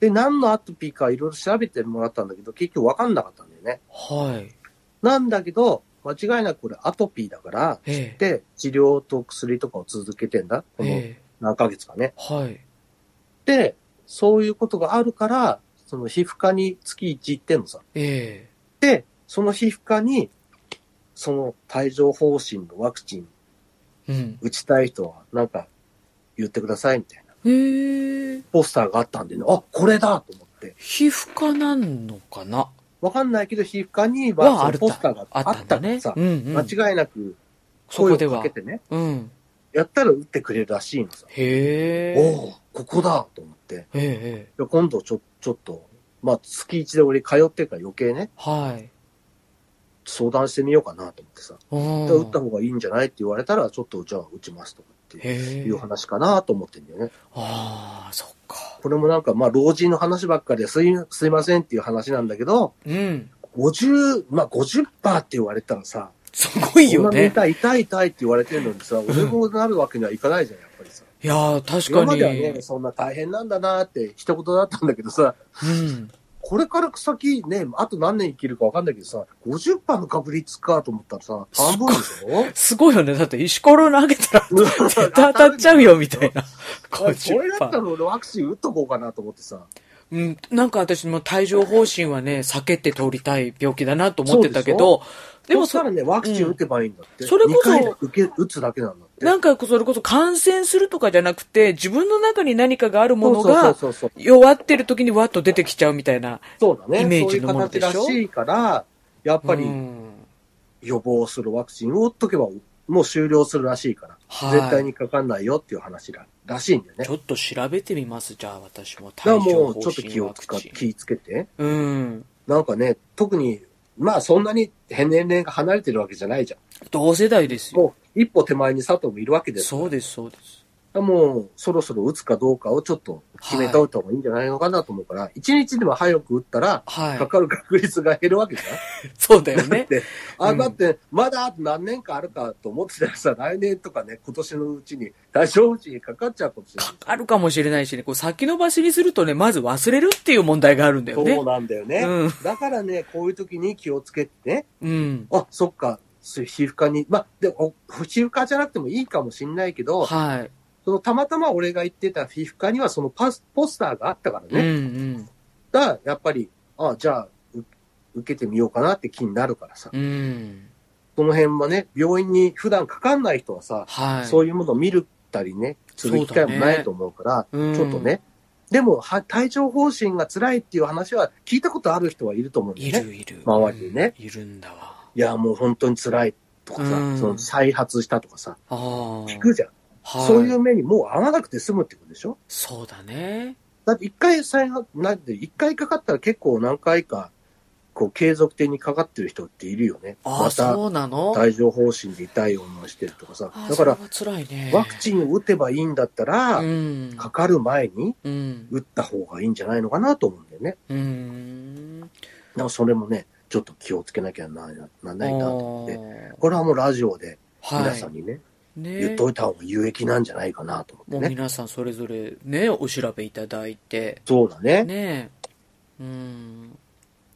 で、何のアトピーかいろいろ調べてもらったんだけど、結局わかんなかったんだよね。
はい。
なんだけど、間違いなくこれアトピーだから、
ええ。
で、治療と薬とかを続けてんだ。この
ええ。
何ヶ月かね。
はい。
で、そういうことがあるから、その皮膚科に月1行ってんのさ。
え
で、その皮膚科に、その帯状疱疹のワクチン
え。うん。
打ちたい人は、なんか言ってくださいみたいな。
へえ。
ポスターがあったんでね、あ、これだと思って。
皮膚科なんのかな？
わかんないけど、皮膚科に
は
ポスターがあ
あ
っ
った
からさ。、
うんうん。
間違いなく声をかけ。てね、
うん。
やったら打ってくれるらしいのさ。
へえ。
おお、ここだと思って。
ええ
今度ちょ、ちょっと、まあ、月一で俺通ってるから余計ね、
はい。
相談してみようかなと思ってさ。打った方がいいんじゃないって言われたら、ちょっとじゃあ打ちますとかって。いう話かなと思ってんだよね。
ああ、そっか。
これもなんか、まあ、老人の話ばっかりですい、すいませんっていう話なんだけど、
うん。
50、まあ、50%って言われたらさ、
すごいよね。
痛い、痛い、痛いって言われてるのにさ、俺もなるわけにはいかないじゃん、やっぱりさ。
いやー、確
今
かに。
まではね、そんな大変なんだなって一言だったんだけどさ、
うん。
これから先ね、あと何年生きるかわかんないけどさ、50%の確率かと思ったらさ、半分でしょ？
すごいよね。だって石ころ投げたら絶対当たっちゃうよ、み たいな。
これだった
50%。
ら俺ワクチン打っとこうかなと思ってさ。
うん、なんか私も帯状疱疹はね、避けて通りたい病気だなと思ってたけど、でもそ
そしたらね、ワクチン打てばいいんだって。
それこそ
2回受け、打つだけなんだって。
なんかそれこそ感染するとかじゃなくて、自分の中に何かがあるものが
そうそうそうそう。
弱ってる時にわっと出てきちゃうみたいな。
そうだね。
イメージのものでしょ？
そういう形らしいから、やっぱり
うん
予防するワクチンを打っとけば、もう終了するらしいから、
はい
絶対にかかんないよっていう話ららしいんだよね。
ちょっと調べてみます、じゃあ私も
だからもうちょっと
疱
気を使っ
疹ワクチン。
気つけて。
うん。
なんかね、特に、まあそんなに年齢が離れてるわけじゃないじゃ
同世代です
ん。
よ。
もう一歩手前に佐藤もいるわけです。
そうです、そうです。
もうそろそろ打つかどうかをちょっと決めておいた方がいいんじゃないのかなと思うから、一、日でも早く打ったら、
はい。
かかる確率が減るわけじゃん。
そうだよ
だっ
ね。
て、あ、
うん
だって、まだあと何年かあるかと思ってたらさ、来年とかね、今年のうちに、大正うちにかかっちゃうかもしれない。
かかるかもしれないしね、こう先延ばしにするとね、まず忘れるっていう問題があるんだよね
そう。なんだよね。
うん
だからね、こういう時に気をつけてね、
うん。
あ、そっか、皮膚科に、まあ、でも、皮膚科じゃなくてもいいかもしんないけど、
はい。
そのたまたま俺が行ってた皮膚科にはそのパスポスターがあったから
うんう
ね。
ん。
だやっぱり、あ、じゃあ、う受けてみようかなって気になるからさ。
うん。
その辺はね、病院に普段かかんない人はさ、
はい。
そういうものを見るたりね、する機会もないと思うから、
うん
ちょっとね。でも、は帯状疱疹が辛いっていう話は聞いたことある人はいると思うんだよね。
いるいる。
周りにね
うんいるんだわ。
いや、もう本当に辛いとかさ、
うん
その再発したとかさ、
ああ。
聞くじゃん。
はい。
そういう目にもう合わなくて済むってことでしょ？
そうだね。
だって一回再発、なんで、一回かかったら結構何回か構継続的にかかってる人っているよね。
ああ、
また
そうなの？
帯状疱疹で痛い思いしてるとかさ
あ。あ
だから、
辛いね。
ワクチンを打てばいいんだったら、
うん。
かかる前に
うん。
打った方がいいんじゃないのかなと思うんだよね。
うん。
だからそれもね、ちょっと気をつけなきゃなならないなと思って。
あ
これはもうラジオで
ー
皆さんにね、
ね
言っといた方が有益なんじゃないかなと思
もう
ってね。
皆さんそれぞれね、お調べいただいて。
そうだね。
ねうん。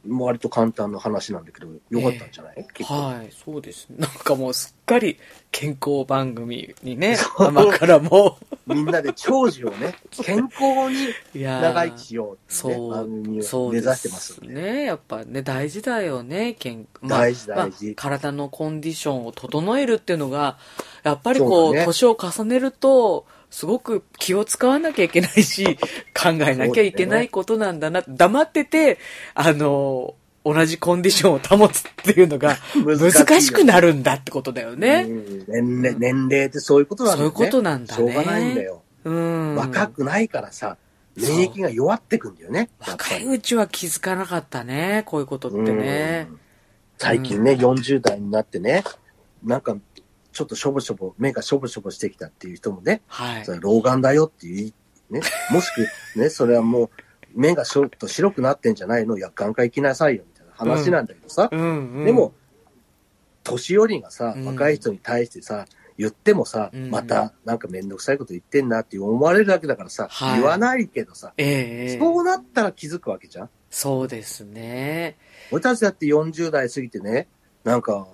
もう割と簡単な話なんだけど、よかったんじゃない、結構。
はい、そうです。なんかもうすっかり健康番組にね、甘からも
みんなで長寿をね、健康に長生きしようってね、
そう、
番組
そうで
を目指してますんで。
ね。やっぱね、大事だよね、健まあ
大事大事。
まあ体のコンディションを整えるっていうのが、やっぱり
そ
こう、
うだね。
年を重ねると、すごく気を使わなきゃいけないし、考えなきゃいけないことなんだな、黙ってて、あの、同じコンディションを保つっていうのが
難し
くなるんだってことだよね。
うん年齢年齢ってそういうことなんだよね。
そういうことなんだね
しょうがないんだよ。
うん。
若くないからさ、免疫が弱ってくんだよね。
若いうちは気づかなかったね、こういうことってね。
うん最近ね、40代になってね、なんか、ちょっとしょぼしょぼ、目がしょぼしょぼしてきたっていう人もね、
はい
そ。れ老眼だよっていう、ね、もしくね、それはもう、目がちょっと白くなってんじゃないの？いや、眼科行きなさいよ、話なんだけどさ、
うん、うん。
でも、、年寄りがさ、
うん
若い人に対してさ、言ってもさ、
うん
また、なんかめんどくさいこと言ってんなって思われるだけだからさ、
はい
言わないけどさ、
ええええ
そうなったら気づくわけじゃん？
そうですね。
俺たちだって40代過ぎてね、なんか、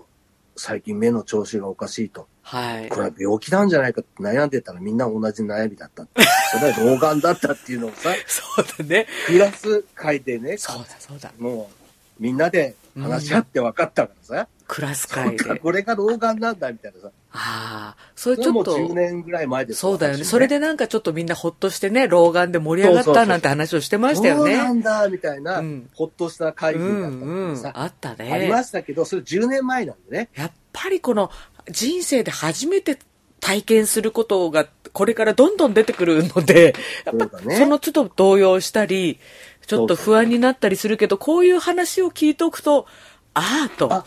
最近目の調子がおかしいと。
はい。
これは病気なんじゃないかって悩んでたらみんな同じ悩みだったって。それは老眼だったっていうのをさ、
そうだね。
クラス会でね、
そうだ、そうだ。
もう、みんなで話し合って分かったからさ、
クラス会で。
か、これが老眼なんだみたいなさ、
ああ、それちょっと。
10年ぐらい前です
そうだよね。それでなんかちょっとみんなほっとしてね、老眼で盛り上がったなんて話をしてましたよ
そうな
ね。
んだ、みたいな、
うん
ほっとした会議
う
だった
うん。
さ、
あった
ありま
ね。
したけど、それ10年前なんでね。
やっぱりこの人生で初めて体験することがこれからどんどん出てくるので、やっぱ
そ
の都度動揺したり、ちょっと不安になったりするけど、こういう話を聞いておくと、ああと。
あ、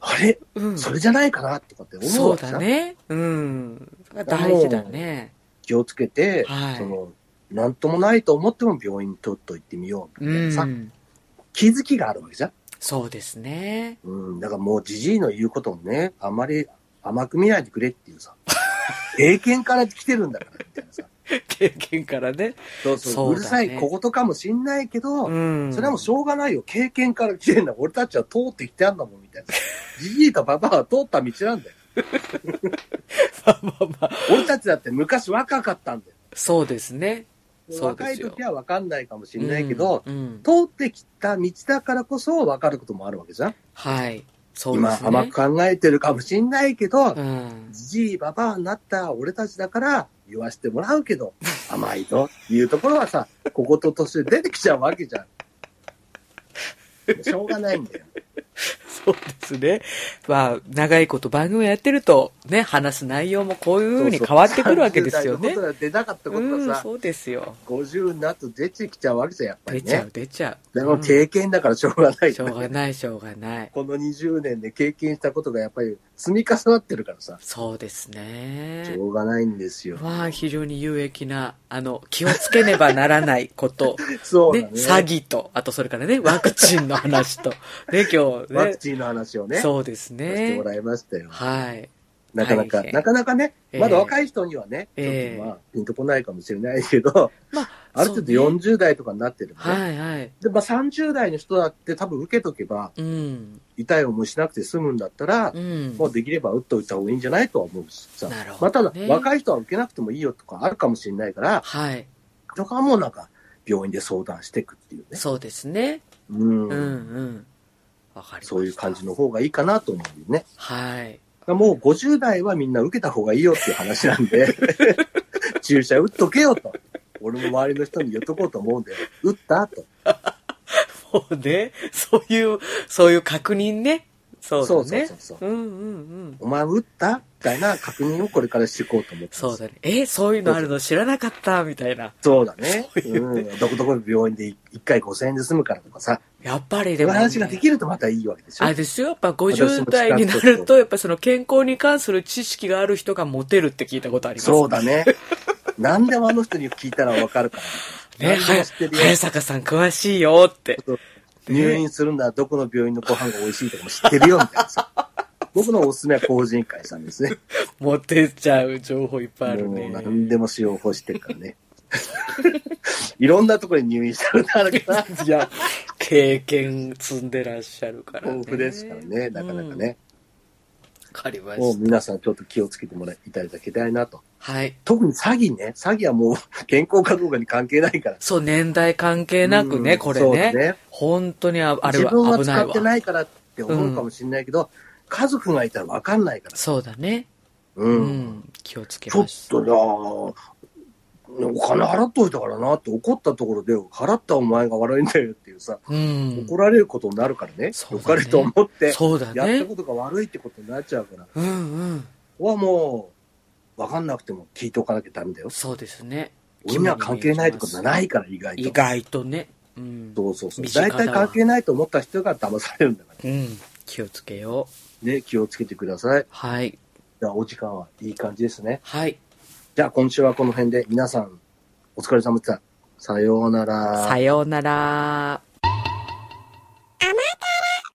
あれ、
うん
それじゃないかなとかって思う
そうだね。うん。大事だね。
気をつけて、
はい
その、なんともないと思っても病院にとっと行ってみようみたいなさ、
うん。
気づきがあるわけじゃん。
そうですね。
うん、だからもうじじいの言うこともね、あまり甘く見ないでくれっていうさ、経験から来てるんだから、みたいなさ。
経験からね。
そうそう、
そうね
るさい小言かもしんないけど、
うん。
それはもうしょうがないよ。経験から来てんだ。俺たちは通ってきてあんだもん、みたいな。じじいとパパは通った道なんだよ。
まあまあまあ。
俺たちだって昔若かったんだよ。
そうですね。
若い時。は分かんないかもしれないけど、
うんうん
通ってきた道だからこそ分かることもあるわけじゃん。
はい。そうで
今。甘く考えてるかもしんないけど、
うん。
じじいばばあになった俺たちだから言わせてもらうけど、甘いというところはさ、小言として出てきちゃうわけじゃん。しょうがないんだよ。
そうですね。まあ、長いこと番組をやってると、ね、話す内容もこういう風に変わってくるわけですよね
30代のこ。とが出なかったこと
うん、
がさ、
そうですよ。
50になると出てきちゃうわけじゃん、やっぱりね
出ちゃう、。出ちゃう。
でも経験だからしょうがない、
しょうがない、しょうがない。
この20年で経験したことがやっぱり積み重なってるからさ、
そうです
し
ね。
ょうがないんですよ。
まあ、非常に有益な、あの、気をつけねばならないこと。ね
そうだね。
詐欺と、あとそれからね、ワクチンの話と、ね、今日ね
ワク。チンの話をね、さ
そうです
せて
ね
も。らいましたよ。
はい。
なかなか、なかなかね、
ええ
まだ若い人にはね、
ええ
ちょっとまあ、ピンとこないかもしれないけど、
まあ、
ある程度
そうね
40代とかになってるね。
はいはい。
で、まあ30代の人だって多分受けとけば、
うん。
痛い思いしなくて済むんだったら、
うん。
もうできれば打っといた方がいいんじゃないとは思うしさ。
なるほどね
まあただ、若い人は受けなくてもいいよとかあるかもしれないから、
はい。
とかはもうなんか、病院で相談していくっていうね。
そうですね。
うん。
うんうん。
そういう感じの方がいいかなと思うんでね。
はい。
もう50代はみんな受けた方がいいよっていう話なんで、注射打っとけよと。俺も周りの人に言っとこうと思うんで、打ったと。
もうね、そういう、そういう確認ね。そうだね。
そうそうそう
うんうんうん。
お前打ったみたいな確認をこれからしていこうと思って。
そうだね。え、そういうのあるの知らなかったみたいな。
そうだね。
そういうね
うん。どこどこの病院で1回5000円で済むからとかさ、
やっぱりでも、
お話ができるとまたいいわけでしょ？
あれですよ、やっぱ50代になると、やっぱその健康に関する知識がある人がモテるって聞いたことあります。
そうだね。何でもあの人に聞いたらわかるから。
ね、早坂さん詳しいよって。
入院するんだらどこの病院のご飯が美味しいとかも知ってるよ、みたいなさ。僕のおすすめは法人会さんですね。
モテちゃう情報いっぱいあるね。
何でも使用法してるからね。いろんなところに入院してるんだから、
いや、経験積んでらっしゃるから、ね。
豊富ですからね、なかなかね。
わかりま
もう
した。
皆さんちょっと気をつけてもらいただきたいなと。
はい。
特に詐欺ね。詐欺はもう 健康かどうかに関係ないから。
そう、年代関係なくね、
うん
これね。
ね
本当にああれ
自分は
は危ないわ
使って。ないからって思うかもしれないけど、家族がいたらわかんないから。
そうだね。
う。
うんん。気をつけ
ちょっ
ます。
とじゃあ、お金払っといたからなって怒ったところで、払ったお前が悪いんだよっていうさ、
うん。
怒られることになるからね。
そうだね
良かれと思って、やった
ね。
ことが悪いってことになっちゃうから。
うんうん。
はもう、わかんなくても聞いておかなきゃダメだよ。
そうですね。
俺には関係ないってことはないから、意外と。
意外とね。うん。
そうそうそう。大体関係ないと思った人が騙されるんだから。
うん。気をつけよう。
ね、気をつけてください。
はい。
じゃあ、お時間はいい感じですね。
はい。
じゃあ、今週はこの辺で皆さん、お疲れ様でした。さようなら。
さようなら。